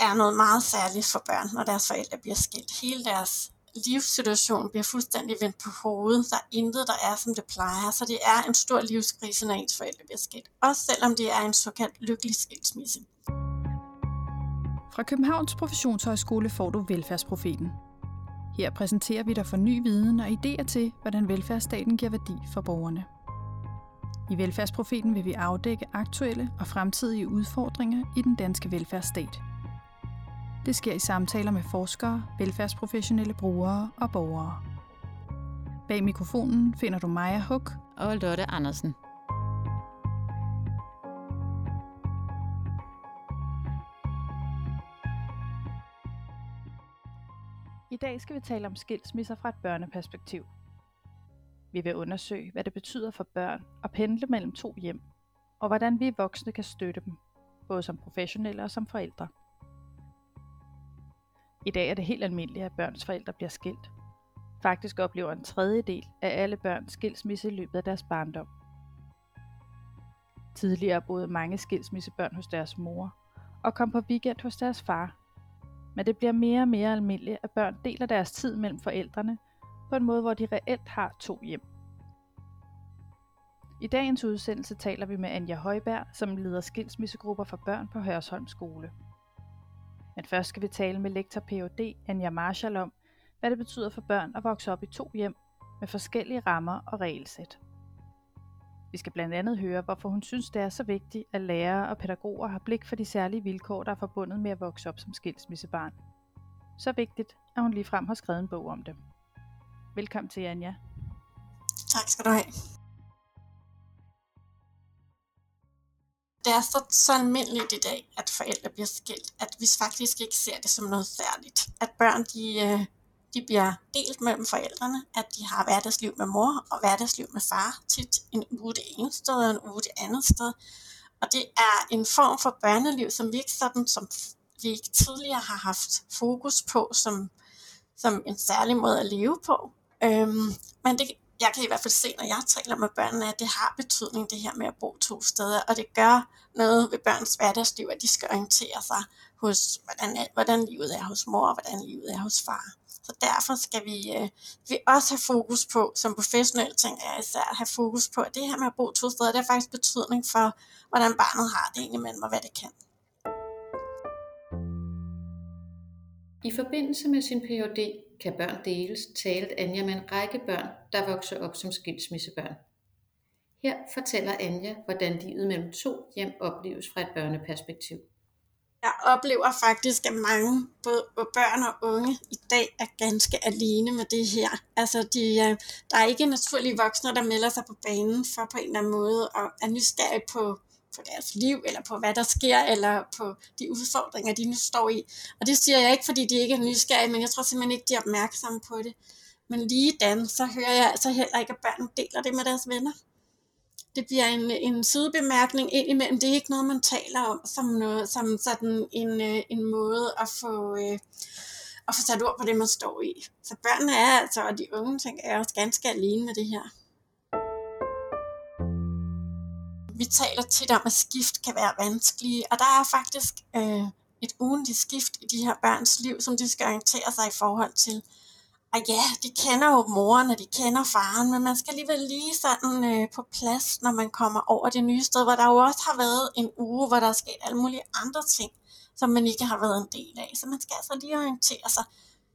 er noget meget særligt for børn, når deres forældre bliver skilt. Hele deres livssituation bliver fuldstændig vendt på hovedet. Der er intet, der er, som det plejer. Så det er en stor livskrise, når ens forældre bliver skilt. Også selvom det er en såkaldt lykkelig skilsmisse. Fra Københavns Professionshøjskole får du Velfærdsprofeten. Her præsenterer vi dig for ny viden og idéer til, hvordan velfærdsstaten giver værdi for borgerne. I Velfærdsprofeten vil vi afdække aktuelle og fremtidige udfordringer i den danske velfærdsstat. Det sker i samtaler med forskere, velfærdsprofessionelle brugere og borgere. Bag mikrofonen finder du Maja Huk og Lotte Andersen. I dag skal vi tale om skilsmisser fra et børneperspektiv. Vi vil undersøge, hvad det betyder for børn at pendle mellem to hjem, og hvordan vi voksne kan støtte dem, både som professionelle og som forældre. I dag er det helt almindeligt, at børns forældre bliver skilt. Faktisk oplever en tredjedel af alle børn skilsmisse i løbet af deres barndom. Tidligere boede mange skilsmissebørn hos deres mor og kom på weekend hos deres far. Men det bliver mere og mere almindeligt, at børn deler deres tid mellem forældrene på en måde, hvor de reelt har to hjem. I dagens udsendelse taler vi med Anja Højberg, som leder skilsmissegrupper for børn på Hørsholm Skole. Men først skal vi tale med lektor Ph.D. Anja Marshall om, hvad det betyder for børn at vokse op i to hjem med forskellige rammer og regelsæt. Vi skal blandt andet høre, hvorfor hun synes, det er så vigtigt, at lærere og pædagoger har blik for de særlige vilkår, der er forbundet med at vokse op som skilsmissebarn. Så vigtigt, at hun ligefrem har skrevet en bog om det. Velkommen til, Anja. Tak skal du have. Det er så, så almindeligt i dag, at forældre bliver skilt, at vi faktisk ikke ser det som noget særligt. At børn de, øh, de bliver delt mellem forældrene, at de har hverdagsliv med mor og hverdagsliv med far, tit en uge det ene sted og en uge det andet sted. Og det er en form for børneliv, som vi ikke sådan, som vi ikke tidligere har haft fokus på som, som en særlig måde at leve på. Øhm, men det, jeg kan i hvert fald se, når jeg taler med børnene, at det har betydning, det her med at bo to steder, og det gør noget ved børns hverdagsliv, at de skal orientere sig hos, hvordan, hvordan livet er hos mor, og hvordan livet er hos far. Så derfor skal vi, øh, vi også have fokus på, som professionelle tænker jeg især, at have fokus på, at det her med at bo to steder, det har faktisk betydning for, hvordan barnet har det indimellem, og hvad det kan. I forbindelse med sin Ph.D kan børn deles, talte Anja med en række børn, der vokser op som skilsmissebørn. Her fortæller Anja, hvordan livet mellem to hjem opleves fra et børneperspektiv. Jeg oplever faktisk, at mange både børn og unge i dag er ganske alene med det her. Altså, de, øh, der er ikke naturlige voksne, der melder sig på banen for på en eller anden måde og er nysgerrige på, på deres liv, eller på hvad der sker, eller på de udfordringer, de nu står i. Og det siger jeg ikke, fordi de ikke er nysgerrige, men jeg tror simpelthen ikke, de er opmærksomme på det. Men lige dan, så hører jeg altså heller ikke, at børn deler det med deres venner. Det bliver en, en sidebemærkning ind imellem. Det er ikke noget, man taler om som, noget, som sådan en, øh, en måde at få, øh, at få sat ord på det, man står i. Så børnene er altså, og de unge tænker jeg også ganske alene med det her. Vi taler tit om, at skift kan være vanskelige, og der er faktisk øh, et ugentligt skift i de her børns liv, som de skal orientere sig i forhold til. Og ja, de kender jo moren, og de kender faren, men man skal alligevel lige sådan øh, på plads, når man kommer over det nye sted, hvor der jo også har været en uge, hvor der er sket alle mulige andre ting, som man ikke har været en del af. Så man skal altså lige orientere sig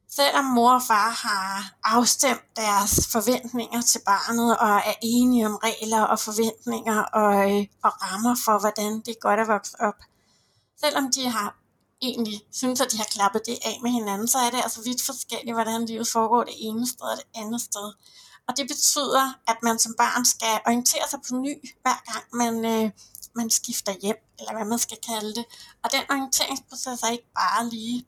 selvom mor og far har afstemt deres forventninger til barnet og er enige om regler og forventninger og, øh, og rammer for, hvordan det er godt at vokse op, selvom de har egentlig synes, at de har klappet det af med hinanden, så er det altså vidt forskelligt, hvordan livet foregår det ene sted og det andet sted. Og det betyder, at man som barn skal orientere sig på ny, hver gang man, øh, man skifter hjem, eller hvad man skal kalde det. Og den orienteringsproces er ikke bare lige.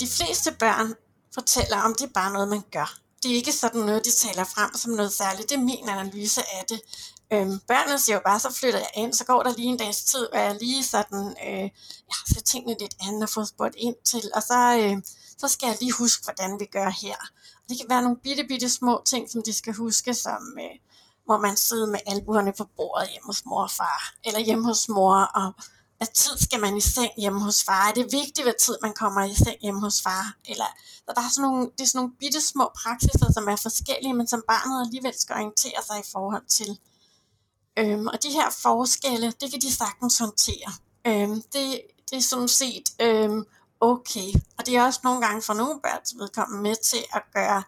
De fleste børn fortæller om, det er bare noget, man gør. Det er ikke sådan noget, de taler frem som noget særligt. Det er min analyse af det. Øhm, børnene siger jo bare, så flytter jeg ind, så går der lige en dags tid, og jeg lige sådan, øh, jeg har tingene lidt andet og fået spurgt ind til, og så, øh, så skal jeg lige huske, hvordan vi gør her. Og det kan være nogle bitte, bitte små ting, som de skal huske, som øh, hvor man sidder med albuerne på bordet hjemme hos mor og far, eller hjemme hos mor og hvad tid skal man i seng hjemme hos far? Er det vigtigt, hvad tid man kommer i seng hjemme hos far? Eller så der er sådan nogle, det er sådan nogle bitte små praksiser, som er forskellige, men som barnet alligevel skal orientere sig i forhold til. Øhm, og de her forskelle, det kan de sagtens håndtere. Øhm, det, det er sådan set øhm, okay. Og det er også nogle gange for nogle børns vedkommende med til at gøre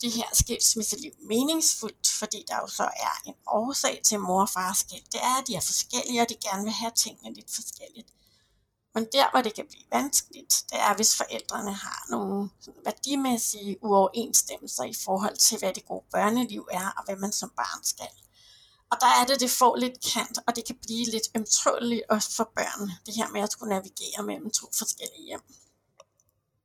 det her skilsmisseliv meningsfuldt, fordi der jo så er en årsag til mor og far skæld. Det er, at de er forskellige, og de gerne vil have tingene lidt forskelligt. Men der, hvor det kan blive vanskeligt, det er, hvis forældrene har nogle værdimæssige uoverensstemmelser i forhold til, hvad det gode børneliv er, og hvad man som barn skal. Og der er det, det får lidt kant, og det kan blive lidt ømtåligt også for børn, det her med at skulle navigere mellem to forskellige hjem.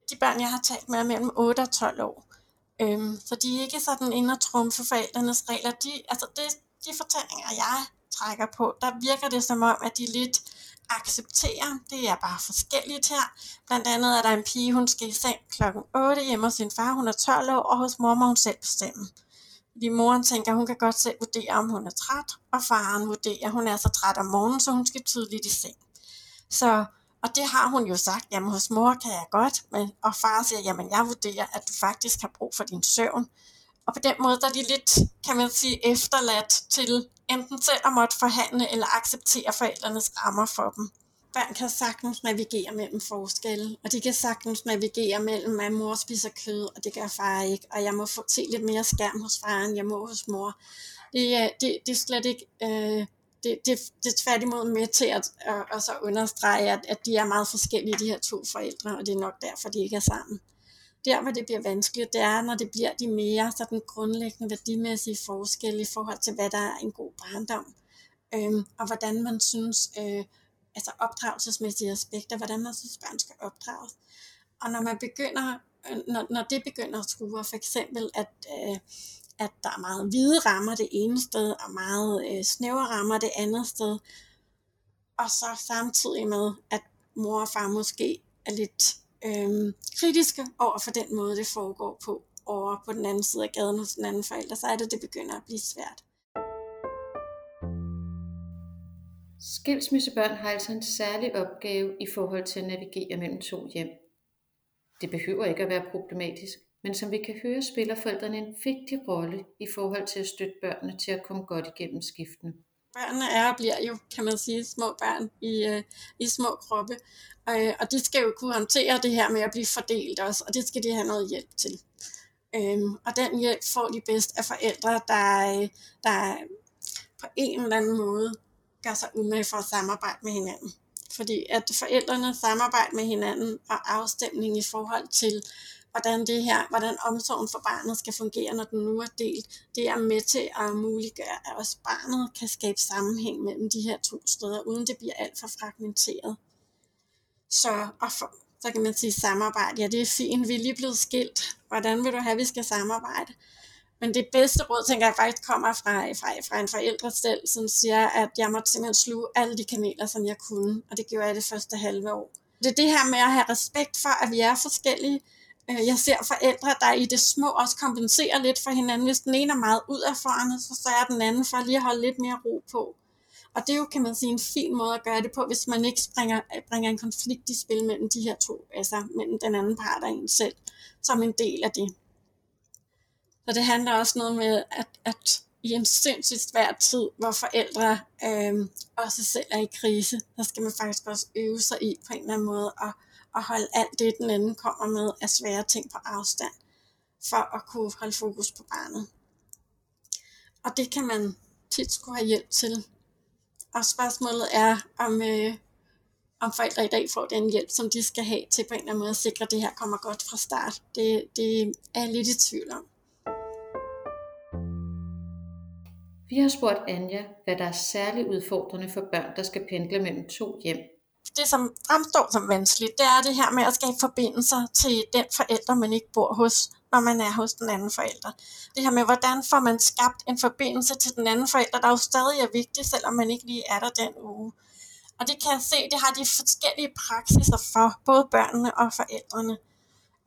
De børn, jeg har talt med, er mellem 8 og 12 år. Øhm, så de er ikke sådan inde og trumfe forældrenes regler. De, altså det, de fortællinger, jeg trækker på, der virker det som om, at de lidt accepterer, det er bare forskelligt her. Blandt andet er der en pige, hun skal i seng klokken 8 hjemme hos sin far, hun er 12 år, og hos mor må hun selv bestemme. Fordi moren tænker, hun kan godt selv vurdere, om hun er træt, og faren vurderer, at hun er så træt om morgenen, så hun skal tydeligt i seng. Så og det har hun jo sagt, jamen hos mor kan jeg godt, men, og far siger, jamen jeg vurderer, at du faktisk har brug for din søvn. Og på den måde, der er de lidt, kan man sige, efterladt til enten selv at måtte forhandle eller acceptere forældrenes rammer for dem. Børn kan sagtens navigere mellem forskelle, og de kan sagtens navigere mellem, at mor spiser kød, og det gør far ikke, og jeg må få se lidt mere skærm hos faren, jeg må hos mor. Det, det, det er slet ikke øh, det, det, det er tværtimod med til at, at, at så understrege, at, at de er meget forskellige, de her to forældre, og det er nok derfor, de ikke er sammen. Der, hvor det bliver vanskeligt, det er, når det bliver de mere sådan grundlæggende værdimæssige forskelle i forhold til, hvad der er en god barndom, øhm, og hvordan man synes, øh, altså opdragelsesmæssige aspekter, hvordan man synes, børn skal opdrages. Og når man begynder, øh, når, når det begynder at skue, for eksempel, at øh, at der er meget hvide rammer det ene sted, og meget øh, snævre rammer det andet sted. Og så samtidig med, at mor og far måske er lidt øh, kritiske over for den måde, det foregår på over på den anden side af gaden hos den anden forælder, så er det, det begynder at blive svært. Skilsmissebørn har altså en særlig opgave i forhold til at navigere mellem to hjem. Det behøver ikke at være problematisk, men som vi kan høre, spiller forældrene en vigtig rolle i forhold til at støtte børnene til at komme godt igennem skiften. Børnene er og bliver jo, kan man sige, små børn i, øh, i små kroppe, og, øh, og de skal jo kunne håndtere det her med at blive fordelt også, og det skal de have noget hjælp til. Um, og den hjælp får de bedst af forældre, der, øh, der på en eller anden måde gør sig umage for at samarbejde med hinanden. Fordi at forældrene samarbejder med hinanden og afstemning i forhold til, hvordan det her, hvordan omsorgen for barnet skal fungere, når den nu er delt, det er med til at muliggøre, at også barnet kan skabe sammenhæng mellem de her to steder, uden det bliver alt for fragmenteret. Så, og for, så kan man sige samarbejde. Ja, det er fint, vi er lige blevet skilt. Hvordan vil du have, at vi skal samarbejde? Men det bedste råd, tænker jeg faktisk, kommer fra, fra, fra en forældre selv, som siger, at jeg måtte simpelthen sluge alle de kameler, som jeg kunne. Og det gjorde jeg det første halve år. Det er det her med at have respekt for, at vi er forskellige, Øh, jeg ser forældre, der i det små også kompenserer lidt for hinanden. Hvis den ene er meget udadfarende, så sørger den anden for lige at holde lidt mere ro på. Og det er jo, kan man sige, en fin måde at gøre det på, hvis man ikke springer, bringer en konflikt i spil mellem de her to, altså mellem den anden part og en selv, som en del af det. Så det handler også noget med, at, at i en sindssygt svær tid, hvor forældre øh, også selv er i krise, så skal man faktisk også øve sig i på en eller anden måde at at holde alt det, den anden kommer med af svære ting på afstand, for at kunne holde fokus på barnet. Og det kan man tit skulle have hjælp til. Og spørgsmålet er, om, øh, om forældre i dag får den hjælp, som de skal have til på en eller anden måde at sikre, at det her kommer godt fra start. Det, det er jeg lidt i tvivl om. Vi har spurgt Anja, hvad der er særligt udfordrende for børn, der skal pendle mellem to hjem det, som fremstår som vanskeligt, det er det her med at skabe forbindelser til den forælder, man ikke bor hos, når man er hos den anden forælder. Det her med, hvordan får man skabt en forbindelse til den anden forælder, der jo stadig er vigtig, selvom man ikke lige er der den uge. Og det kan jeg se, det har de forskellige praksiser for, både børnene og forældrene.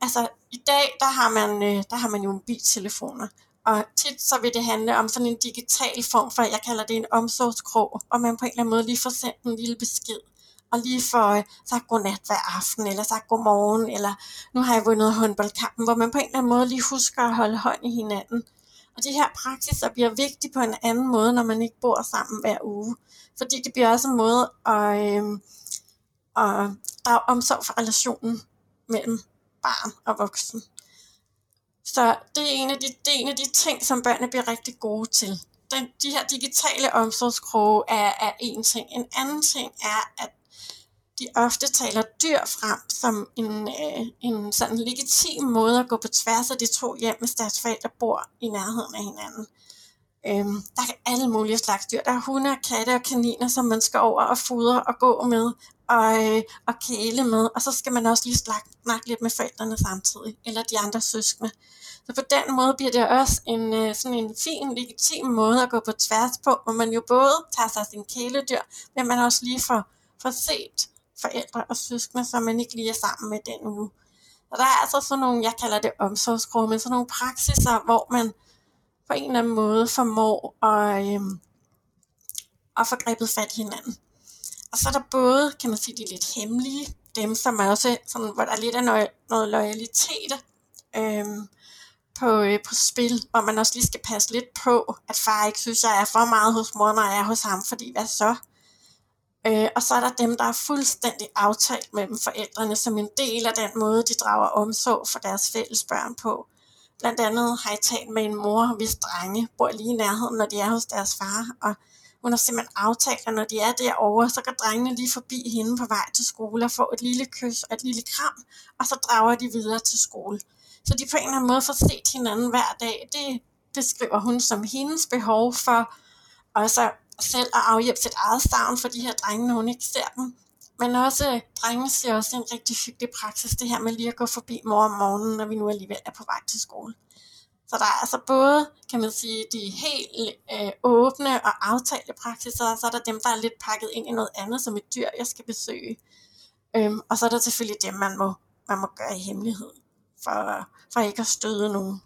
Altså, i dag, der har man, øh, der har man jo mobiltelefoner, og tit så vil det handle om sådan en digital form for, jeg kalder det en omsorgskrog, og man på en eller anden måde lige får sendt en lille besked og lige får øh, sagt godnat hver aften, eller sagt godmorgen, eller nu har jeg vundet håndboldkampen, hvor man på en eller anden måde lige husker at holde hånd i hinanden. Og de her praksiser bliver vigtige på en anden måde, når man ikke bor sammen hver uge. Fordi det bliver også en måde at, øh, at drage omsorg for relationen mellem barn og voksen. Så det er, en af de, det er en af de ting, som børnene bliver rigtig gode til. Den, de her digitale omsorgskroge er, er en ting. En anden ting er, at de ofte taler dyr frem som en, øh, en sådan legitim måde at gå på tværs af de to hjem, hvis deres forældre bor i nærheden af hinanden. Øhm, der er alle mulige slags dyr. Der er hunde, katte og kaniner, som man skal over og fodre og gå med og, øh, og kæle med. Og så skal man også lige snakke, snakke lidt med forældrene samtidig, eller de andre søskende. Så på den måde bliver det også en, øh, sådan en fin, legitim måde at gå på tværs på, hvor man jo både tager sig sin kæledyr, men man også lige får, får set forældre og søskende, som man ikke lige er sammen med den uge. Og der er altså sådan nogle, jeg kalder det omsorgsgruppe, men sådan nogle praksiser, hvor man på en eller anden måde formår at, øhm, at få grebet fat i hinanden. Og så er der både, kan man sige, de lidt hemmelige, dem som er også sådan, hvor der er lidt af noget, noget loyalitet øhm, på, øh, på spil, hvor man også lige skal passe lidt på, at far ikke synes, jeg er for meget hos mor, når jeg er hos ham, fordi hvad så? Øh, og så er der dem, der er fuldstændig aftalt mellem forældrene som en del af den måde, de drager omsorg for deres fælles børn på. Blandt andet har jeg talt med en mor, hvis drenge bor lige i nærheden, når de er hos deres far, og hun har simpelthen aftalt, at når de er derovre, så går drengene lige forbi hende på vej til skole og får et lille kys og et lille kram, og så drager de videre til skole. Så de på en eller anden måde får set hinanden hver dag. Det beskriver hun som hendes behov for også selv at afhjælpe sit eget savn for de her drenge, når hun ikke ser dem. Men også, øh, drenge ser også en rigtig hyggelig praksis, det her med lige at gå forbi mor om morgenen, når vi nu alligevel er på vej til skole. Så der er altså både, kan man sige, de helt øh, åbne og aftalte praksiser, og så er der dem, der er lidt pakket ind i noget andet, som et dyr, jeg skal besøge. Øhm, og så er der selvfølgelig dem, man må, man må gøre i hemmelighed, for, for ikke at støde nogen.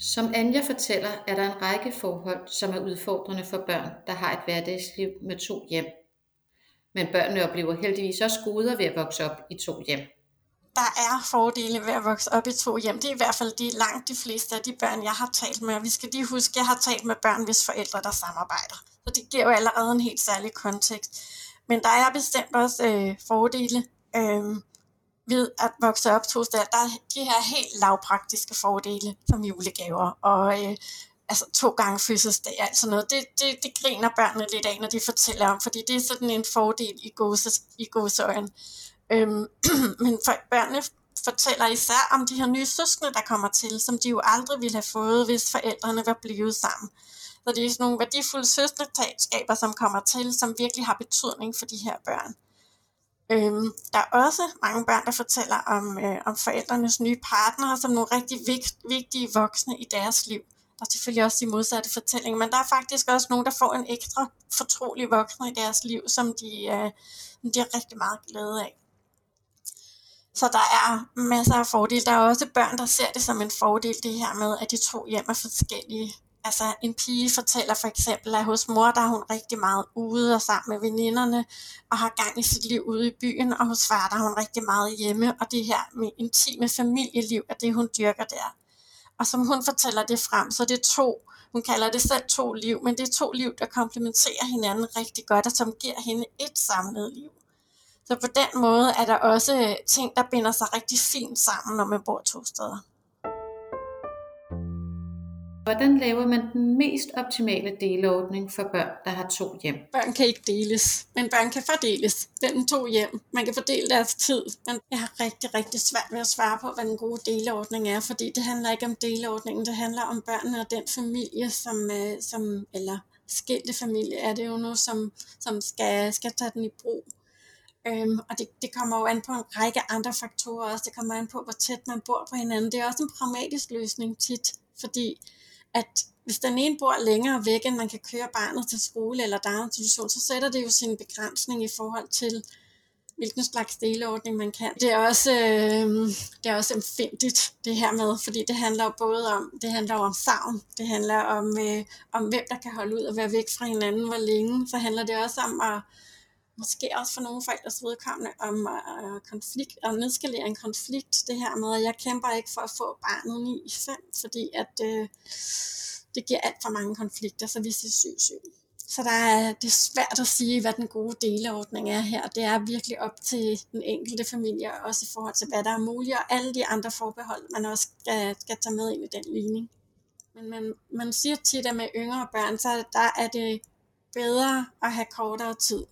Som Anja fortæller, er der en række forhold, som er udfordrende for børn, der har et hverdagsliv med to hjem. Men børnene oplever heldigvis også goder ved at vokse op i to hjem. Der er fordele ved at vokse op i to hjem. Det er i hvert fald de langt de fleste af de børn, jeg har talt med. Og vi skal lige huske, at jeg har talt med børn, hvis forældre der samarbejder. Så det giver jo allerede en helt særlig kontekst. Men der er bestemt også øh, fordele. Øh, ved at vokse op hos steder, der er de her helt lavpraktiske fordele, som julegaver og øh, altså to gange fødselsdag og alt sådan noget. Det, det, det griner børnene lidt af, når de fortæller om, fordi det er sådan en fordel i, gåse, i gåseøjen. Øhm, men for børnene fortæller især om de her nye søskende, der kommer til, som de jo aldrig ville have fået, hvis forældrene var blevet sammen. Så det er sådan nogle værdifulde søskendetaber, som kommer til, som virkelig har betydning for de her børn. Øhm, der er også mange børn, der fortæller om, øh, om forældrenes nye partnere som nogle rigtig vigt, vigtige voksne i deres liv. Der er selvfølgelig også de modsatte fortællinger, men der er faktisk også nogen, der får en ekstra fortrolig voksne i deres liv, som de, øh, de har rigtig meget glæde af. Så der er masser af fordele. Der er også børn, der ser det som en fordel, det her med, at de to hjem er forskellige. Altså en pige fortæller for eksempel, at hos mor der er hun rigtig meget ude og sammen med veninderne, og har gang i sit liv ude i byen, og hos far der er hun rigtig meget hjemme, og det her med intime familieliv er det, hun dyrker der. Og som hun fortæller det frem, så det er to, hun kalder det selv to liv, men det er to liv, der komplementerer hinanden rigtig godt, og som giver hende et samlet liv. Så på den måde er der også øh, ting, der binder sig rigtig fint sammen, når man bor to steder. Hvordan laver man den mest optimale delordning for børn, der har to hjem? Børn kan ikke deles, men børn kan fordeles mellem to hjem. Man kan fordele deres tid, men jeg har rigtig, rigtig svært ved at svare på, hvad den gode deleordning er, fordi det handler ikke om deleordningen, det handler om børnene og den familie, som, øh, som eller skilte familie er det jo nu, som, som skal, skal tage den i brug. Øhm, og det, det kommer jo an på en række andre faktorer også. Det kommer an på, hvor tæt man bor på hinanden. Det er også en pragmatisk løsning tit, fordi at hvis den ene bor længere væk, end man kan køre barnet til skole eller daginstitution, så sætter det jo sin begrænsning i forhold til, hvilken slags deleordning man kan. Det er også, øh, det er også empfindigt, det her med, fordi det handler jo både om, det handler om savn, det handler om, øh, om hvem der kan holde ud og være væk fra hinanden hvor længe, så handler det også om at, måske også for nogle forældres vedkommende, om øh, konflikt, og nedskalere en konflikt, det her med, at jeg kæmper ikke for at få barnet 9 i 5, fordi at øh, det giver alt for mange konflikter, så hvis det er syg, syg. Så der er, det er svært at sige, hvad den gode deleordning er her. Det er virkelig op til den enkelte familie, også i forhold til, hvad der er muligt, og alle de andre forbehold, man også skal, skal tage med ind i den ligning. Men man, man siger tit, at med yngre børn, så der er det bedre at have kortere tid.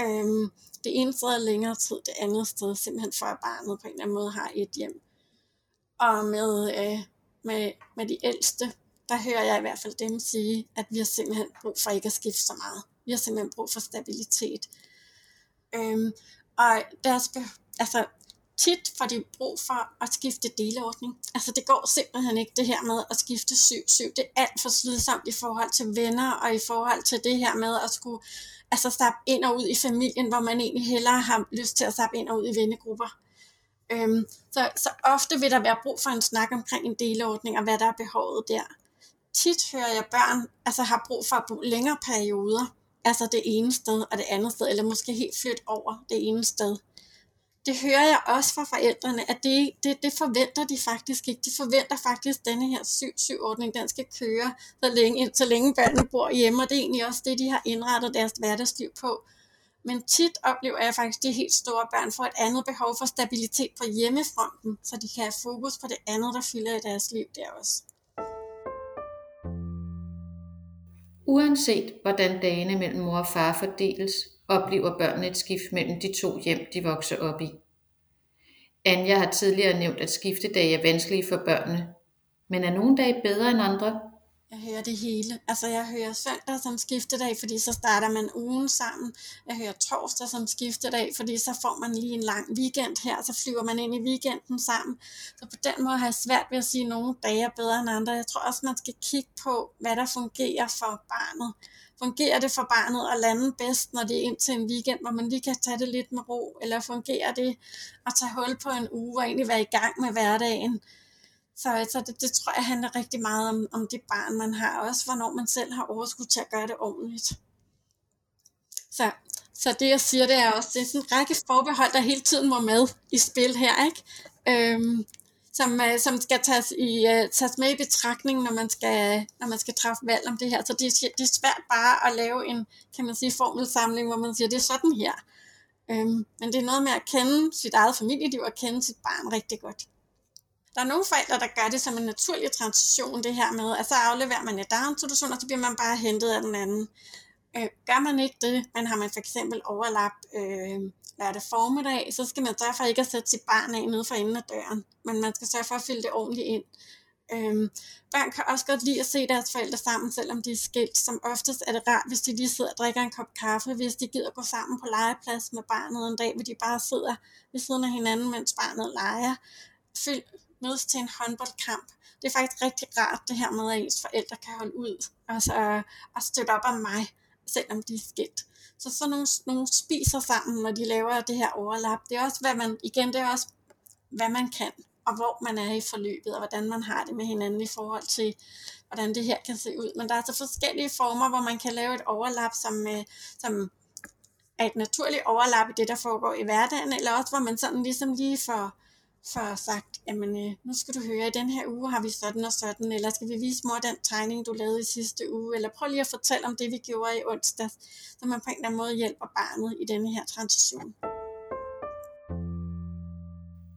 Øhm, det ene sted er længere tid, det andet sted simpelthen for, at barnet på en eller anden måde har et hjem. Og med, øh, med, med de ældste, der hører jeg i hvert fald dem sige, at vi har simpelthen brug for ikke at skifte så meget. Vi har simpelthen brug for stabilitet. Øhm, og deres, altså, tit får de brug for at skifte deleordning. Altså det går simpelthen ikke det her med at skifte syv, syv. Det er alt for slidsomt i forhold til venner og i forhold til det her med at skulle altså stappe ind og ud i familien, hvor man egentlig hellere har lyst til at stappe ind og ud i vennegrupper. Øhm, så, så ofte vil der være brug for en snak omkring en deleordning og hvad der er behovet der tit hører jeg børn altså har brug for at bo længere perioder, altså det ene sted og det andet sted, eller måske helt flytte over det ene sted. Det hører jeg også fra forældrene, at det, det, det forventer de faktisk ikke. De forventer faktisk, at denne her 7-7-ordning, den skal køre, så længe, så længe børnene bor hjemme, og det er egentlig også det, de har indrettet deres hverdagsliv på. Men tit oplever jeg faktisk, at de helt store børn får et andet behov for stabilitet på hjemmefronten, så de kan have fokus på det andet, der fylder i deres liv der også. Uanset hvordan dagene mellem mor og far fordeles, oplever børnene et skift mellem de to hjem, de vokser op i. Anja har tidligere nævnt, at skiftedage er vanskelige for børnene, men er nogle dage bedre end andre? Jeg hører det hele. Altså jeg hører søndag som skiftedag, fordi så starter man ugen sammen. Jeg hører torsdag som skiftedag, fordi så får man lige en lang weekend her, så flyver man ind i weekenden sammen. Så på den måde har jeg svært ved at sige, at nogle dage er bedre end andre. Jeg tror også, man skal kigge på, hvad der fungerer for barnet. Fungerer det for barnet at lande bedst, når det er ind til en weekend, hvor man lige kan tage det lidt med ro? Eller fungerer det at tage hul på en uge og egentlig være i gang med hverdagen? Så altså, det, det tror jeg handler rigtig meget om, om det barn, man har, og også hvornår man selv har overskud til at gøre det ordentligt. Så, så det jeg siger, det er også, det er sådan en række forbehold, der hele tiden må med i spil her, ikke? Øhm, som, øh, som skal tages, i, øh, tages med i betragtning, når man skal, når man skal træffe valg om det her. Så det, det er svært bare at lave en, kan man sige, formelsamling, hvor man siger, det er sådan her. Øhm, men det er noget med at kende sit eget familieliv og kende sit barn rigtig godt. Der er nogle forældre, der gør det som en naturlig transition, det her med, at så afleverer man et daginstitution, og så bliver man bare hentet af den anden. Øh, gør man ikke det, men har man for eksempel overlap øh, lørdag formiddag, så skal man sørge for ikke at sætte sit barn af nede for enden af døren, men man skal sørge for at fylde det ordentligt ind. Øh, børn kan også godt lide at se deres forældre sammen, selvom de er skilt. Som oftest er det rart, hvis de lige sidder og drikker en kop kaffe, hvis de gider gå sammen på legeplads med barnet en dag, hvor de bare sidder ved siden af hinanden, mens barnet leger. Fyld, mødes til en håndboldkamp. Det er faktisk rigtig rart det her med, at ens forældre kan holde ud altså, og støtte op om mig, selvom de er skilt. Så sådan nogle, nogle spiser sammen, når de laver det her overlap. Det er også, hvad man, igen, det er også, hvad man kan, og hvor man er i forløbet, og hvordan man har det med hinanden i forhold til, hvordan det her kan se ud. Men der er altså forskellige former, hvor man kan lave et overlap, som, øh, som er et naturligt overlap i det, der foregår i hverdagen, eller også hvor man sådan ligesom lige får for sagt, jamen øh, nu skal du høre, i den her uge har vi sådan og sådan, eller skal vi vise mor den tegning, du lavede i sidste uge, eller prøv lige at fortælle om det, vi gjorde i onsdag, så man på en eller anden måde hjælper barnet i denne her transition.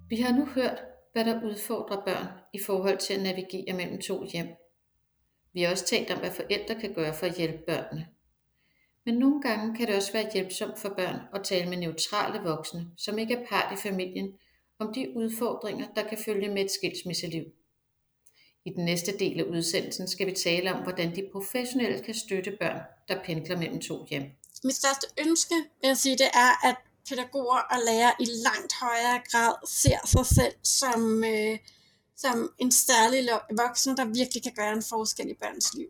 Vi har nu hørt, hvad der udfordrer børn i forhold til at navigere mellem to hjem. Vi har også talt om, hvad forældre kan gøre for at hjælpe børnene. Men nogle gange kan det også være hjælpsomt for børn at tale med neutrale voksne, som ikke er part i familien, om de udfordringer, der kan følge med et skilsmisseliv. I den næste del af udsendelsen skal vi tale om, hvordan de professionelle kan støtte børn, der pendler mellem to hjem. Mit største ønske, vil jeg sige, det er, at pædagoger og lærere i langt højere grad ser sig selv som, øh, som en særlig voksen, der virkelig kan gøre en forskel i børns liv.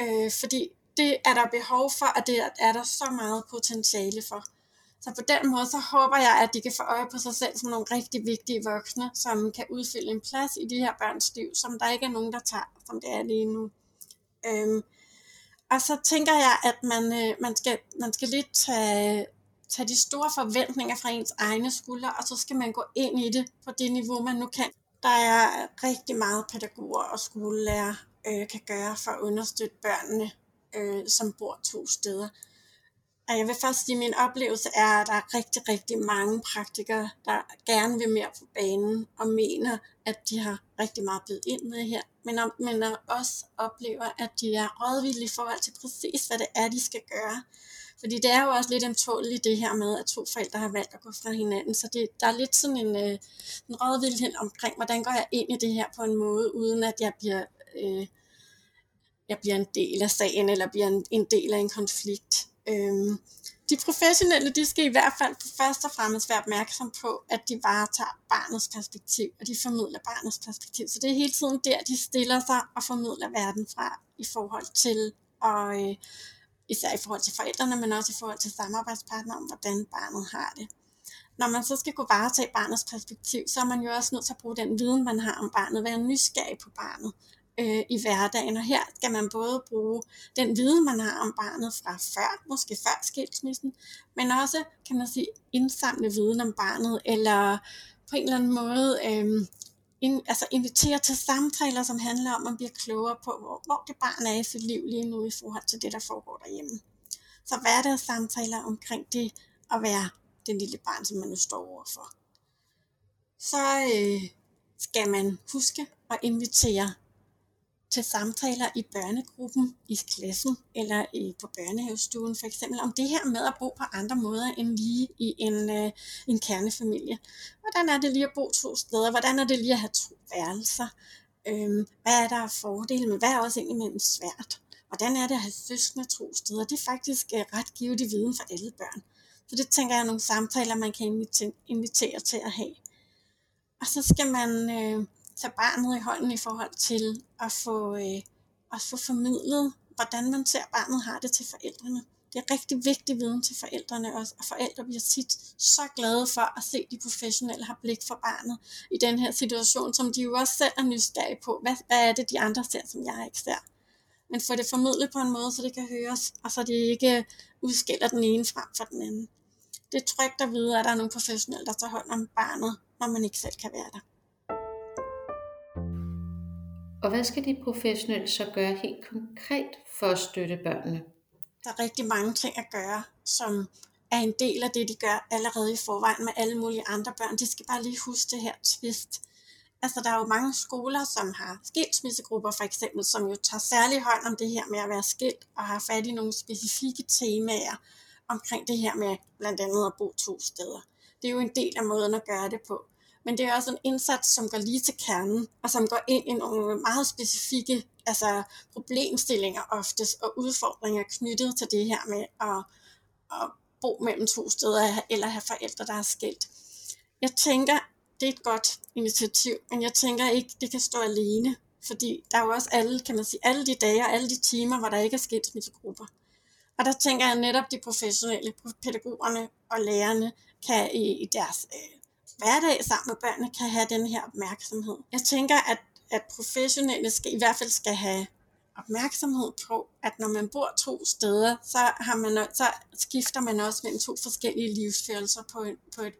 Øh, fordi det er der behov for, og det er der så meget potentiale for. Så på den måde, så håber jeg, at de kan få øje på sig selv som nogle rigtig vigtige voksne, som kan udfylde en plads i de her børns liv, som der ikke er nogen, der tager, som det er lige nu. Øhm, og så tænker jeg, at man, øh, man, skal, man skal lidt tage, tage de store forventninger fra ens egne skuldre, og så skal man gå ind i det på det niveau, man nu kan. Der er rigtig meget pædagoger og skolelærer øh, kan gøre for at understøtte børnene, øh, som bor to steder. Og jeg vil først sige, at min oplevelse er, at der er rigtig, rigtig mange praktikere, der gerne vil mere på banen og mener, at de har rigtig meget blevet ind med her, men, men også oplever, at de er rådvillige i forhold til præcis, hvad det er, de skal gøre. Fordi det er jo også lidt tåligt det her med, at to forældre har valgt at gå fra hinanden. Så det, der er lidt sådan en, øh, en rådvildhed omkring, hvordan går jeg ind i det her på en måde, uden at jeg bliver, øh, jeg bliver en del af sagen, eller bliver en, en del af en konflikt. Øhm, de professionelle, de skal i hvert fald først og fremmest være opmærksom på, at de varetager barnets perspektiv, og de formidler barnets perspektiv. Så det er hele tiden der, de stiller sig og formidler verden fra i forhold til, og øh, især i forhold til forældrene, men også i forhold til samarbejdspartnere om, hvordan barnet har det. Når man så skal kunne varetage barnets perspektiv, så er man jo også nødt til at bruge den viden, man har om barnet, være nysgerrig på barnet øh, i hverdagen. Og her skal man både bruge den viden, man har om barnet fra før, måske før skilsmissen, men også, kan man sige, indsamle viden om barnet, eller på en eller anden måde øh, in, altså invitere til samtaler, som handler om at blive klogere på, hvor, hvor det barn er i sit liv lige nu i forhold til det, der foregår derhjemme. Så samtaler omkring det at være den lille barn, som man nu står overfor. Så øh, skal man huske at invitere til samtaler i børnegruppen, i klassen eller i, på børnehavestuen for eksempel, om det her med at bo på andre måder end lige i en, øh, en kernefamilie. Hvordan er det lige at bo to steder? Hvordan er det lige at have to værelser? Øhm, hvad er der af fordele, men hvad er også indimellem svært? Hvordan er det at have søskende to steder? Det er faktisk øh, ret givet viden for alle børn. Så det tænker jeg er nogle samtaler, man kan invitere, invitere til at have. Og så skal man øh, tage barnet i hånden i forhold til at få, øh, at få formidlet, hvordan man ser, at barnet har det til forældrene. Det er rigtig vigtig viden til forældrene også, og forældre bliver tit så glade for at se, at de professionelle har blik for barnet i den her situation, som de jo også selv er nysgerrige på. Hvad, hvad er det, de andre ser, som jeg ikke ser? Men få det formidlet på en måde, så det kan høres, og så det ikke udskiller den ene frem for den anden. Det er trygt at vide, at der er nogle professionelle, der tager hånd om barnet, når man ikke selv kan være der. Og hvad skal de professionelle så gøre helt konkret for at støtte børnene? Der er rigtig mange ting at gøre, som er en del af det, de gør allerede i forvejen med alle mulige andre børn. De skal bare lige huske det her twist. Altså, der er jo mange skoler, som har skilsmissegrupper for eksempel, som jo tager særlig hånd om det her med at være skilt og har fat i nogle specifikke temaer omkring det her med blandt andet at bo to steder. Det er jo en del af måden at gøre det på men det er også en indsats, som går lige til kernen, og som går ind i nogle meget specifikke altså problemstillinger oftest, og udfordringer knyttet til det her med at, at bo mellem to steder, eller have forældre, der er skilt. Jeg tænker, det er et godt initiativ, men jeg tænker ikke, det kan stå alene, fordi der er jo også alle, kan man sige, alle de dage og alle de timer, hvor der ikke er skilsmissegrupper. Og der tænker jeg netop, de professionelle, pædagogerne og lærerne, kan i, i deres øh, hverdag sammen med børnene kan have den her opmærksomhed. Jeg tænker, at, at professionelle skal, i hvert fald skal have opmærksomhed på, at når man bor to steder, så, har man, så skifter man også mellem to forskellige livsførelser på, en, på et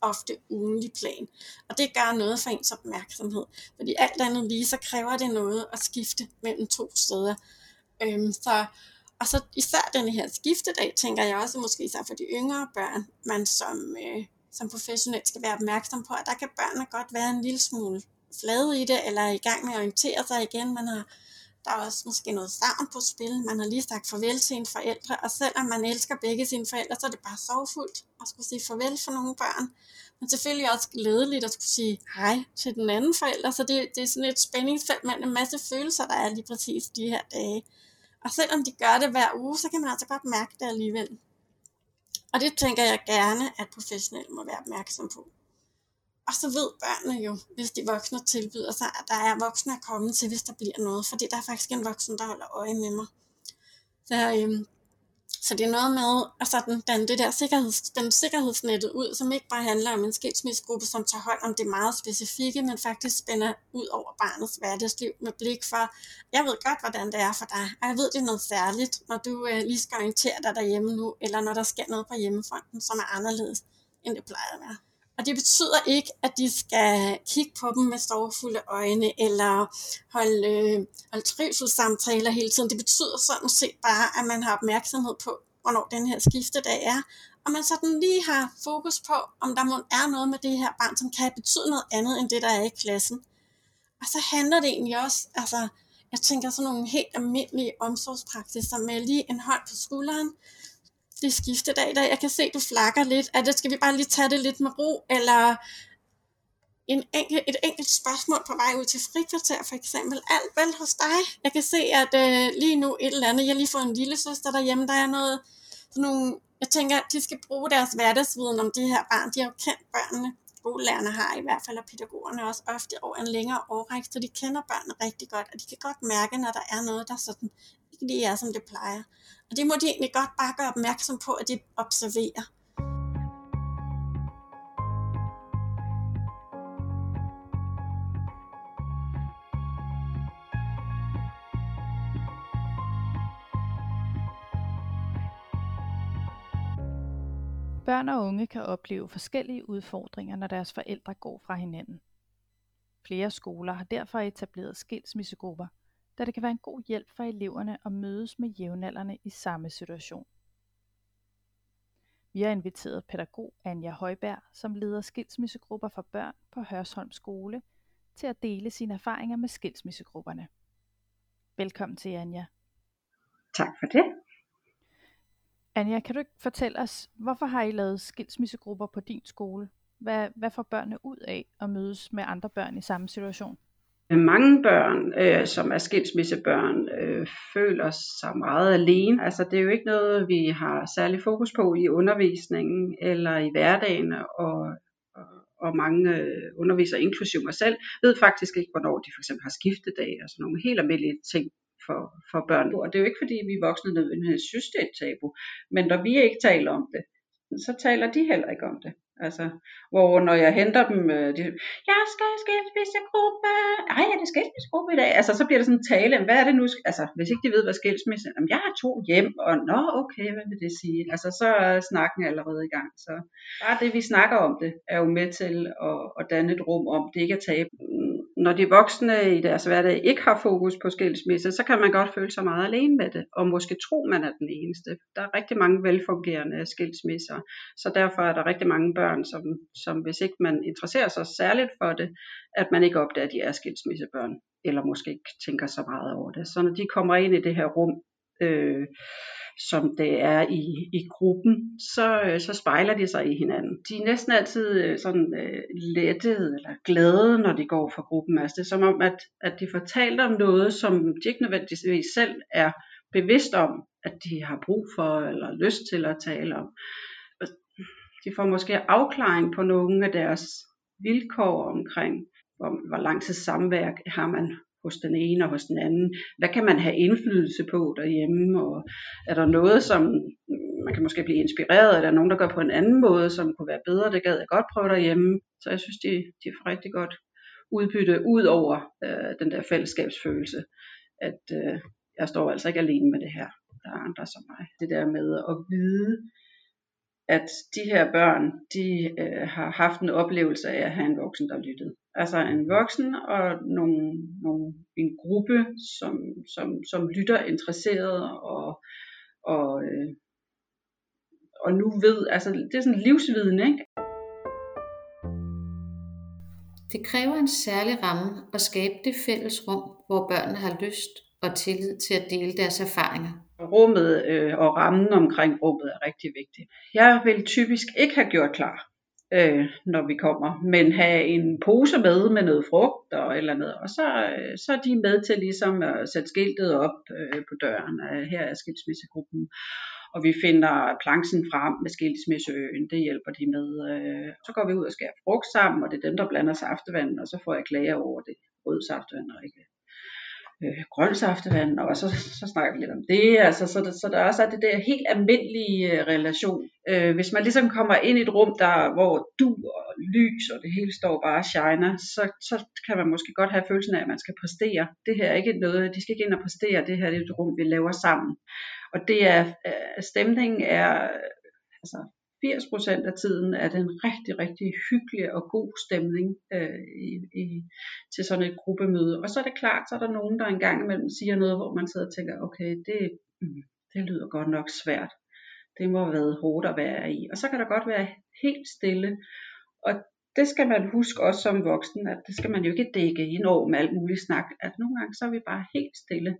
ofte ugenlig plan. Og det gør noget for ens opmærksomhed. Fordi alt andet lige, så kræver det noget at skifte mellem to steder. Øhm, så, og så især den her skiftedag, tænker jeg også, måske især for de yngre børn, man som, øh, som professionel skal være opmærksom på, at der kan børnene godt være en lille smule flade i det, eller i gang med at orientere sig igen. Man har, der er også måske noget savn på spil. Man har lige sagt farvel til en forældre, og selvom man elsker begge sine forældre, så er det bare sorgfuldt at skulle sige farvel for nogle børn. Men selvfølgelig også glædeligt at skulle sige hej til den anden forælder, så det, det er sådan et spændingsfelt med en masse følelser, der er lige præcis de her dage. Og selvom de gør det hver uge, så kan man altså godt mærke det alligevel. Og det tænker jeg gerne, at professionelle må være opmærksom på. Og så ved børnene jo, hvis de voksne tilbyder sig, at der er voksne at komme til, hvis der bliver noget. Fordi der er faktisk en voksen, der holder øje med mig. Så øhm, så det er noget med at sådan, den, det der sikkerheds, den sikkerhedsnettet ud, som ikke bare handler om en skilsmissegruppe, som tager hånd om det meget specifikke, men faktisk spænder ud over barnets hverdagsliv med blik for, jeg ved godt, hvordan det er for dig, og jeg ved, det er noget særligt, når du øh, lige skal orientere dig derhjemme nu, eller når der sker noget på hjemmefronten, som er anderledes, end det plejer at være. Og det betyder ikke, at de skal kigge på dem med sorgfulde øjne, eller holde, øh, holde trivselssamtaler hele tiden. Det betyder sådan set bare, at man har opmærksomhed på, hvornår den her skiftedag er, og man sådan lige har fokus på, om der må er noget med det her barn, som kan betyde noget andet, end det, der er i klassen. Og så handler det egentlig også, altså, jeg tænker sådan nogle helt almindelige omsorgspraksiser med lige en hånd på skulderen, det skiftedag i dag. Jeg kan se, du flakker lidt. Er det, skal vi bare lige tage det lidt med ro, eller en enkel, et enkelt spørgsmål på vej ud til frikvarter for eksempel. Alt vel hos dig? Jeg kan se, at øh, lige nu et eller andet, jeg har lige fået en lille søster derhjemme, der er noget, sådan nogle, jeg tænker, at de skal bruge deres hverdagsviden om det her barn. De har jo kendt børnene. Skolelærerne har i hvert fald, og pædagogerne også ofte over en længere årrække, så de kender børnene rigtig godt, og de kan godt mærke, når der er noget, der sådan ikke lige er, som det plejer. Og det må de egentlig godt bare gøre opmærksom på, at de observerer. Børn og unge kan opleve forskellige udfordringer, når deres forældre går fra hinanden. Flere skoler har derfor etableret skilsmissegrupper, da det kan være en god hjælp for eleverne at mødes med jævnaldrende i samme situation. Vi har inviteret pædagog Anja Højberg, som leder skilsmissegrupper for børn på Hørsholm Skole, til at dele sine erfaringer med skilsmissegrupperne. Velkommen til, Anja. Tak for det. Anja, kan du ikke fortælle os, hvorfor har I lavet skilsmissegrupper på din skole? Hvad, hvad får børnene ud af at mødes med andre børn i samme situation? Mange børn, øh, som er skilsmissebørn, øh, føler sig meget alene. Altså det er jo ikke noget, vi har særlig fokus på i undervisningen eller i hverdagen, og, og, mange øh, undervisere, inklusive mig selv, ved faktisk ikke, hvornår de for eksempel har skiftedag og sådan nogle helt almindelige ting for, for børn. Og det er jo ikke fordi, vi voksne nødvendigvis synes, det er et tabu, men når vi ikke taler om det, så taler de heller ikke om det. Altså, hvor når jeg henter dem, øh, de, jeg skal i skilsmissegruppe, ej, er det skilsmissegruppe i dag? Altså, så bliver der sådan en tale, hvad er det nu? Altså, hvis ikke de ved, hvad skilsmisse er, jamen, jeg har to hjem, og nå, okay, hvad vil det sige? Altså, så er snakken allerede i gang. Så bare det, vi snakker om det, er jo med til at, at danne et rum om, det ikke er tabe. Når de voksne i deres hverdag ikke har fokus på skilsmisse, så kan man godt føle sig meget alene med det, og måske tro, man er den eneste. Der er rigtig mange velfungerende skilsmisser, så derfor er der rigtig mange børn, som, som hvis ikke man interesserer sig særligt for det, at man ikke opdager, at de er skilsmissebørn, eller måske ikke tænker så meget over det. Så når de kommer ind i det her rum, øh, som det er i, i gruppen, så, øh, så spejler de sig i hinanden. De er næsten altid øh, sådan øh, lettede eller glade, når de går fra gruppen. Altså det er som om, at, at de fortæller om noget, som de ikke nødvendigvis selv er bevidst om, at de har brug for eller lyst til at tale om de får måske afklaring på nogle af deres vilkår omkring, hvor, hvor lang tid samvær har man hos den ene og hos den anden. Hvad kan man have indflydelse på derhjemme? Og er der noget, som mm, man kan måske blive inspireret af? Er der nogen, der gør på en anden måde, som kunne være bedre? Det gad jeg godt prøve derhjemme. Så jeg synes, de, de får rigtig godt udbytte ud over øh, den der fællesskabsfølelse, at øh, jeg står altså ikke alene med det her. Der er andre som mig. Det der med at vide, at de her børn, de øh, har haft en oplevelse af at have en voksen, der lyttede. Altså en voksen og nogle, nogle, en gruppe, som, som, som lytter interesseret og, og, øh, og nu ved, altså det er sådan livsviden, ikke? Det kræver en særlig ramme at skabe det fælles rum, hvor børnene har lyst og tillid til at dele deres erfaringer rummet øh, og rammen omkring rummet er rigtig vigtigt. Jeg vil typisk ikke have gjort klar, øh, når vi kommer, men have en pose med med noget frugt og eller andet, og så, øh, så er de med til ligesom at sætte skiltet op øh, på døren. Øh, her er skilsmissegruppen, og vi finder planksen frem med skilsmisseøen, det hjælper de med. Øh, så går vi ud og skærer frugt sammen, og det er dem, der blander saftevand, og så får jeg klager over det rød saftevand og ikke øh, grønsaftevand, og så, så snakker vi lidt om det. Altså, så, så der også er det der helt almindelige øh, relation. Øh, hvis man ligesom kommer ind i et rum, der, hvor du og lys og det hele står bare og shiner, så, så kan man måske godt have følelsen af, at man skal præstere. Det her er ikke noget, de skal ikke ind og præstere, det her det er et rum, vi laver sammen. Og det er, øh, stemningen er, altså 80% af tiden er det en rigtig, rigtig hyggelig og god stemning øh, i, i, til sådan et gruppemøde. Og så er det klart, så er der nogen, der engang imellem siger noget, hvor man sidder og tænker, okay, det, mm, det lyder godt nok svært. Det må have været hårdt at være i. Og så kan der godt være helt stille. Og det skal man huske også som voksen, at det skal man jo ikke dække ind over med alt muligt snak. At nogle gange så er vi bare helt stille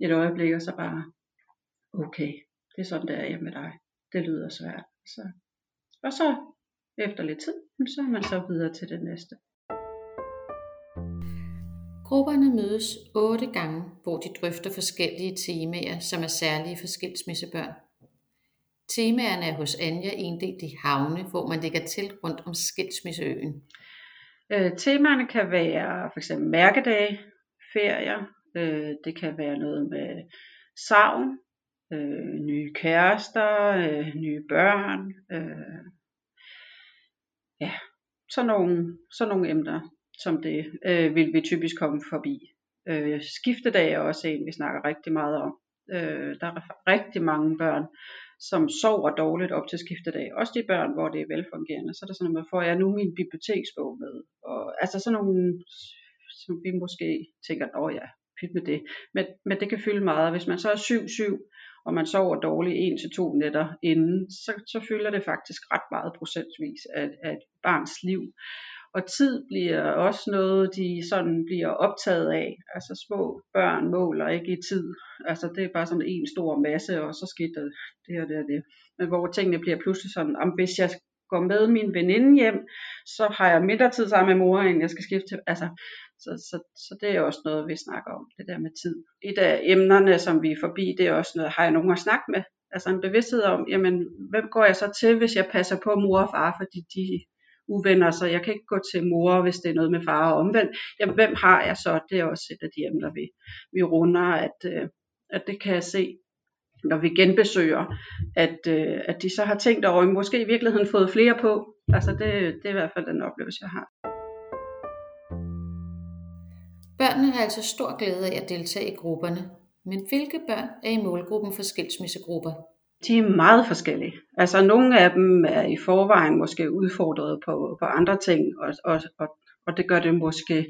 et øjeblik, og så bare, okay, det er sådan, det er med dig. Det lyder svært. Så, og så efter lidt tid, så er man så videre til det næste. Grupperne mødes otte gange, hvor de drøfter forskellige temaer, som er særlige for skilsmissebørn. Temaerne er hos Anja inddelt i havne, hvor man ligger til rundt om skilsmisseøen. Øh, temaerne kan være for eksempel mærkedage, ferier, øh, det kan være noget med savn, øh, nye kærester, øh, nye børn, øh, ja, sådan nogle, sådan nogle emner som det øh, vil vi typisk komme forbi. Øh, skiftedag er også en, vi snakker rigtig meget om. Øh, der er rigtig mange børn, som sover dårligt op til skiftedag. Også de børn, hvor det er velfungerende. Så er der sådan noget, får jeg nu min biblioteksbog med? Og, altså sådan nogle, som vi måske tænker, åh ja, pyt med det. Men, men det kan fylde meget. Hvis man så er 7-7, og man sover dårligt en til to nætter inden, så, så fylder det faktisk ret meget procentvis af, af et barns liv. Og tid bliver også noget, de sådan bliver optaget af. Altså små børn måler ikke i tid. Altså det er bare sådan en stor masse, og så sker der det og det og det. Men hvor tingene bliver pludselig sådan, om hvis jeg går med min veninde hjem, så har jeg mindre tid sammen med mor, end jeg skal skifte til. Altså, så, så, så det er også noget, vi snakker om, det der med tid. Et af emnerne, som vi er forbi, det er også noget, har jeg nogen at snakke med? Altså en bevidsthed om, jamen, hvem går jeg så til, hvis jeg passer på mor og far, fordi de uvenner, så jeg kan ikke gå til mor, hvis det er noget med far og omvendt. Jamen, hvem har jeg så? Det er også et af de emner, vi, vi runder, at, øh, at det kan jeg se, når vi genbesøger, at, øh, at de så har tænkt over, at måske i virkeligheden fået flere på. Altså det, det er i hvert fald den oplevelse, jeg har. Børnene har altså stor glæde af at deltage i grupperne. Men hvilke børn er i målgruppen for skilsmissegrupper? De er meget forskellige. Altså nogle af dem er i forvejen måske udfordret på, på andre ting, og, og, og, og det gør det måske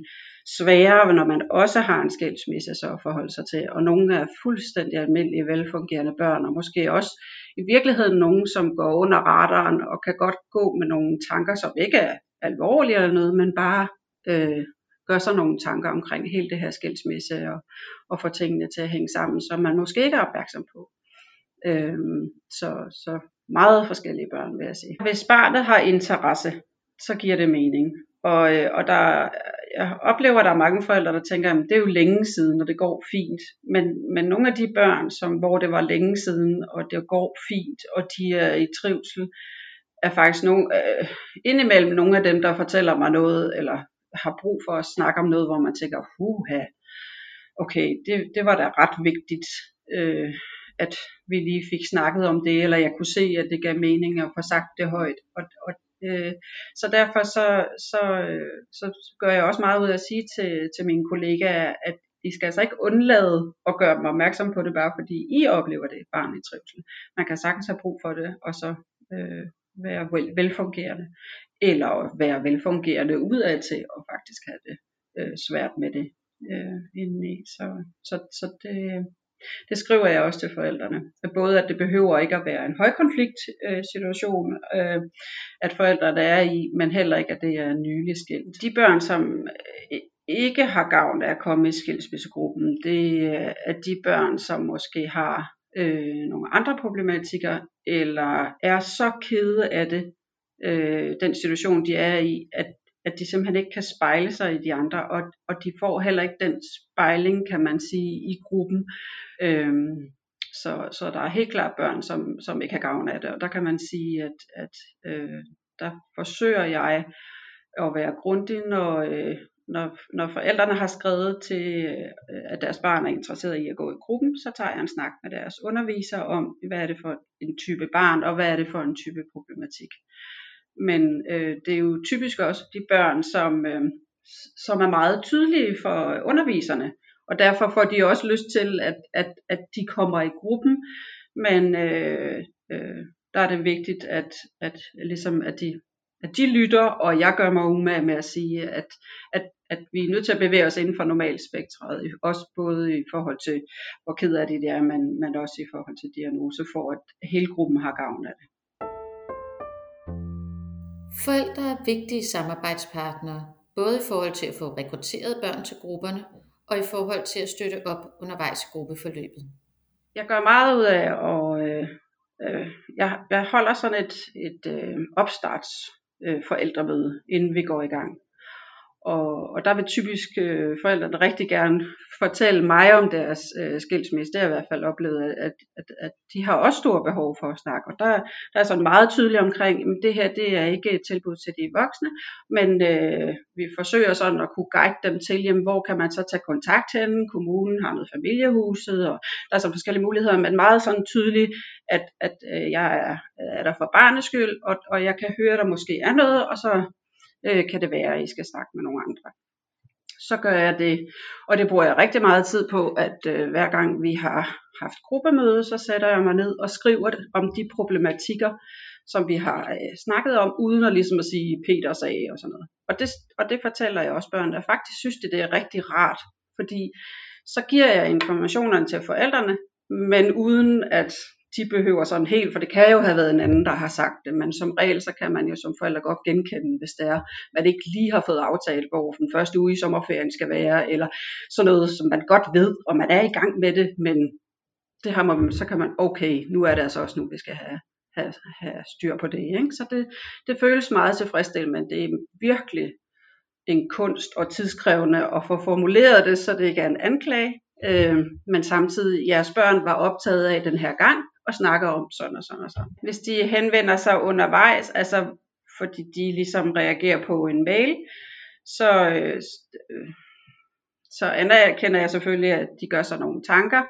sværere, når man også har en skilsmisse så at forholde sig til. Og nogle er fuldstændig almindelige, velfungerende børn, og måske også i virkeligheden nogen, som går under radaren og kan godt gå med nogle tanker, som ikke er alvorlige eller noget, men bare øh, gør sig nogle tanker omkring hele det her skilsmisse og, og få tingene til at hænge sammen, som man måske ikke er opmærksom på. Øhm, så, så meget forskellige børn, vil jeg sige. Hvis barnet har interesse, så giver det mening. Og, øh, og der, jeg oplever, at der er mange forældre, der tænker, at det er jo længe siden, og det går fint. Men, men nogle af de børn, som, hvor det var længe siden, og det går fint, og de er i trivsel, er faktisk nogle, øh, indimellem nogle af dem, der fortæller mig noget, eller har brug for at snakke om noget, hvor man tænker, huha, okay, det, det var da ret vigtigt. Øh, at vi lige fik snakket om det, eller jeg kunne se, at det gav mening at få sagt det højt. Og, og, øh, så derfor så, så, øh, så gør jeg også meget ud af at sige til, til mine kollegaer, at de skal altså ikke undlade at gøre dem opmærksom på det, bare fordi I oplever det barn i trivsel. Man kan sagtens have brug for det, og så øh, være vel, velfungerende, eller være velfungerende udad til, og faktisk have det øh, svært med det øh, indeni. Så, så, så det, det skriver jeg også til forældrene. Både at det behøver ikke at være en højkonflikt øh, situation, øh, at forældrene er i, men heller ikke, at det er nylig skilt. De børn, som øh, ikke har gavn af at komme i skilsmissegruppen, det er de børn, som måske har øh, nogle andre problematikker, eller er så kede af det, øh, den situation, de er i, at at de simpelthen ikke kan spejle sig i de andre, og, og de får heller ikke den spejling, kan man sige, i gruppen. Øhm, så, så der er helt klart børn, som, som ikke har gavn af det, og der kan man sige, at, at øh, der forsøger jeg at være grundig, når, øh, når, når forældrene har skrevet til, øh, at deres barn er interesseret i at gå i gruppen, så tager jeg en snak med deres underviser om, hvad er det for en type barn, og hvad er det for en type problematik. Men øh, det er jo typisk også de børn, som, øh, som er meget tydelige for underviserne, og derfor får de også lyst til, at, at, at de kommer i gruppen, men øh, øh, der er det vigtigt, at, at, ligesom, at, de, at de lytter, og jeg gør mig umage med at sige, at, at, at vi er nødt til at bevæge os inden for normalspektret, også både i forhold til, hvor ked af det er, men, men også i forhold til diagnose, for at hele gruppen har gavn af det. Forældre er vigtige samarbejdspartnere, både i forhold til at få rekrutteret børn til grupperne, og i forhold til at støtte op undervejs i gruppeforløbet. Jeg gør meget ud af, og øh, øh, jeg, jeg holder sådan et, et øh, opstarts øh, forældremøde, inden vi går i gang. Og, og der vil typisk øh, forældrene rigtig gerne fortælle mig om deres øh, skilsmisse. Det har jeg i hvert fald oplevet, at, at, at de har også store behov for at snakke. Og der, der er sådan meget tydeligt omkring, at det her det er ikke et tilbud til de voksne, men øh, vi forsøger sådan at kunne guide dem til, jamen, hvor kan man så tage kontakt hen. Kommunen har noget familiehuset, og der er så forskellige muligheder, men meget sådan tydeligt, at, at øh, jeg er, er der for barnets skyld, og, og jeg kan høre, at der måske er noget, og så øh, kan det være, at I skal snakke med nogle andre. Så gør jeg det, og det bruger jeg rigtig meget tid på, at øh, hver gang vi har haft gruppemøde, så sætter jeg mig ned og skriver om de problematikker, som vi har øh, snakket om, uden at ligesom at sige Peter sagde og sådan noget. Og det, og det fortæller jeg også børn, der faktisk synes, det, det er rigtig rart, fordi så giver jeg informationerne til forældrene, men uden at de behøver sådan helt, for det kan jo have været en anden, der har sagt det, men som regel, så kan man jo som forældre godt genkende, hvis det er, man ikke lige har fået aftalt, hvor den første uge i sommerferien skal være, eller sådan noget, som man godt ved, og man er i gang med det, men det har man, så kan man, okay, nu er det altså også nu, vi skal have, have, have styr på det. Ikke? Så det, det føles meget tilfredsstillende, men det er virkelig en kunst og tidskrævende at få formuleret det, så det ikke er en anklage, øh, men samtidig jeres børn var optaget af den her gang, og snakker om sådan og sådan og sådan. Hvis de henvender sig undervejs, altså fordi de ligesom reagerer på en mail, så, øh, øh så anerkender jeg selvfølgelig, at de gør sig nogle tanker,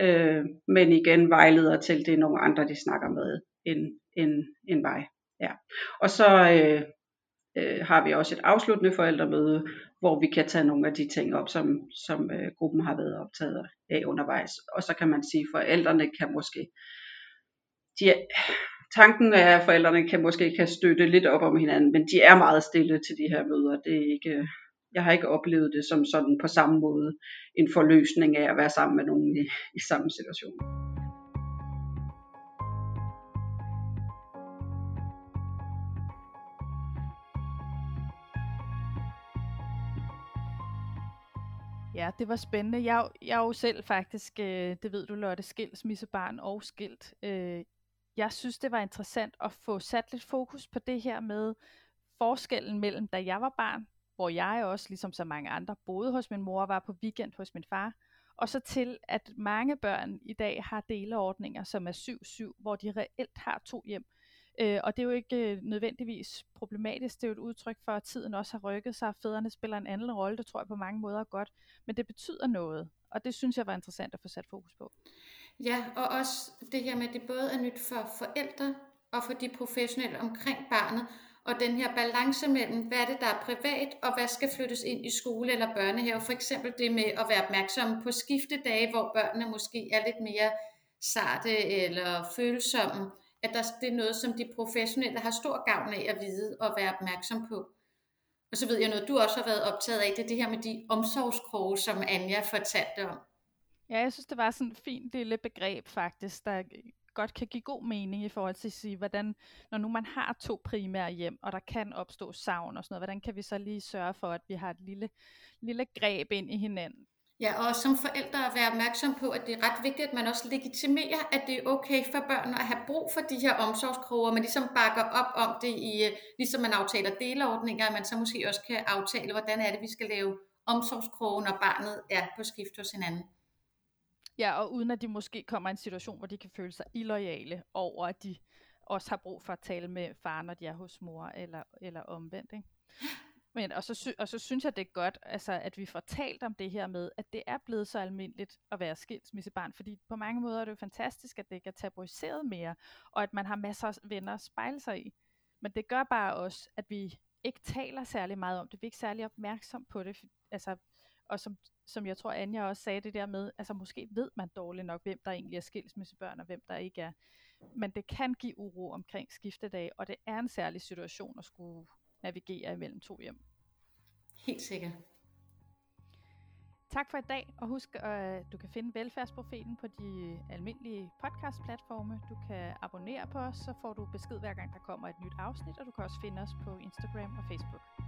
øh, men igen vejleder til, det er nogle andre, de snakker med end, end, end mig. Ja. Og så øh, øh, har vi også et afsluttende forældremøde, hvor vi kan tage nogle af de ting op, som, som øh, gruppen har været optaget af undervejs. Og så kan man sige, at forældrene kan måske, de, tanken er, at forældrene kan måske kan støtte lidt op om hinanden, men de er meget stille til de her møder. Det er ikke, jeg har ikke oplevet det som sådan på samme måde en forløsning af at være sammen med nogen i, i samme situation. Ja, det var spændende. Jeg, jeg er jo selv faktisk, øh, det ved du Lotte, skilsmissebarn og skilt. Øh, jeg synes, det var interessant at få sat lidt fokus på det her med forskellen mellem, da jeg var barn, hvor jeg også, ligesom så mange andre, boede hos min mor og var på weekend hos min far, og så til, at mange børn i dag har deleordninger, som er 7-7, hvor de reelt har to hjem. Øh, og det er jo ikke øh, nødvendigvis problematisk, det er jo et udtryk for, at tiden også har rykket sig, fædrene spiller en anden rolle, det tror jeg på mange måder er godt, men det betyder noget, og det synes jeg var interessant at få sat fokus på. Ja, og også det her med, at det både er nyt for forældre og for de professionelle omkring barnet, og den her balance mellem, hvad er det, der er privat, og hvad skal flyttes ind i skole eller børnehave. For eksempel det med at være opmærksom på skiftedage, hvor børnene måske er lidt mere sarte eller følsomme, at der, det er noget, som de professionelle har stor gavn af at vide og være opmærksom på. Og så ved jeg noget, du også har været optaget af, det er det her med de omsorgskroge, som Anja fortalte om. Ja, jeg synes, det var sådan et fint lille begreb faktisk, der godt kan give god mening i forhold til at sige, hvordan, når nu man har to primære hjem, og der kan opstå savn og sådan noget, hvordan kan vi så lige sørge for, at vi har et lille, lille greb ind i hinanden? Ja, og som forældre at være opmærksom på, at det er ret vigtigt, at man også legitimerer, at det er okay for børn at have brug for de her omsorgskroger, man ligesom bakker op om det, i, ligesom man aftaler delordninger, at man så måske også kan aftale, hvordan er det, vi skal lave omsorgskroge, når barnet er på skift hos hinanden. Ja, og uden at de måske kommer i en situation, hvor de kan føle sig illoyale over, at de også har brug for at tale med far, når de er hos mor, eller, eller omvendt. Ikke? Men, og, så, og så synes jeg, det er godt, altså, at vi får talt om det her med, at det er blevet så almindeligt at være skilsmissebarn, fordi på mange måder er det jo fantastisk, at det ikke er tabuiseret mere, og at man har masser af venner at spejle sig i. Men det gør bare også, at vi ikke taler særlig meget om det, vi er ikke særlig opmærksom på det, altså, og som, som jeg tror Anja også sagde det der med, altså måske ved man dårligt nok, hvem der egentlig er skilsmissebørn, og hvem der ikke er. Men det kan give uro omkring skiftedag, og det er en særlig situation at skulle navigere imellem to hjem. Helt sikkert. Tak for i dag, og husk, at uh, du kan finde Velfærdsprofeten på de almindelige podcastplatforme. Du kan abonnere på os, så får du besked hver gang, der kommer et nyt afsnit, og du kan også finde os på Instagram og Facebook.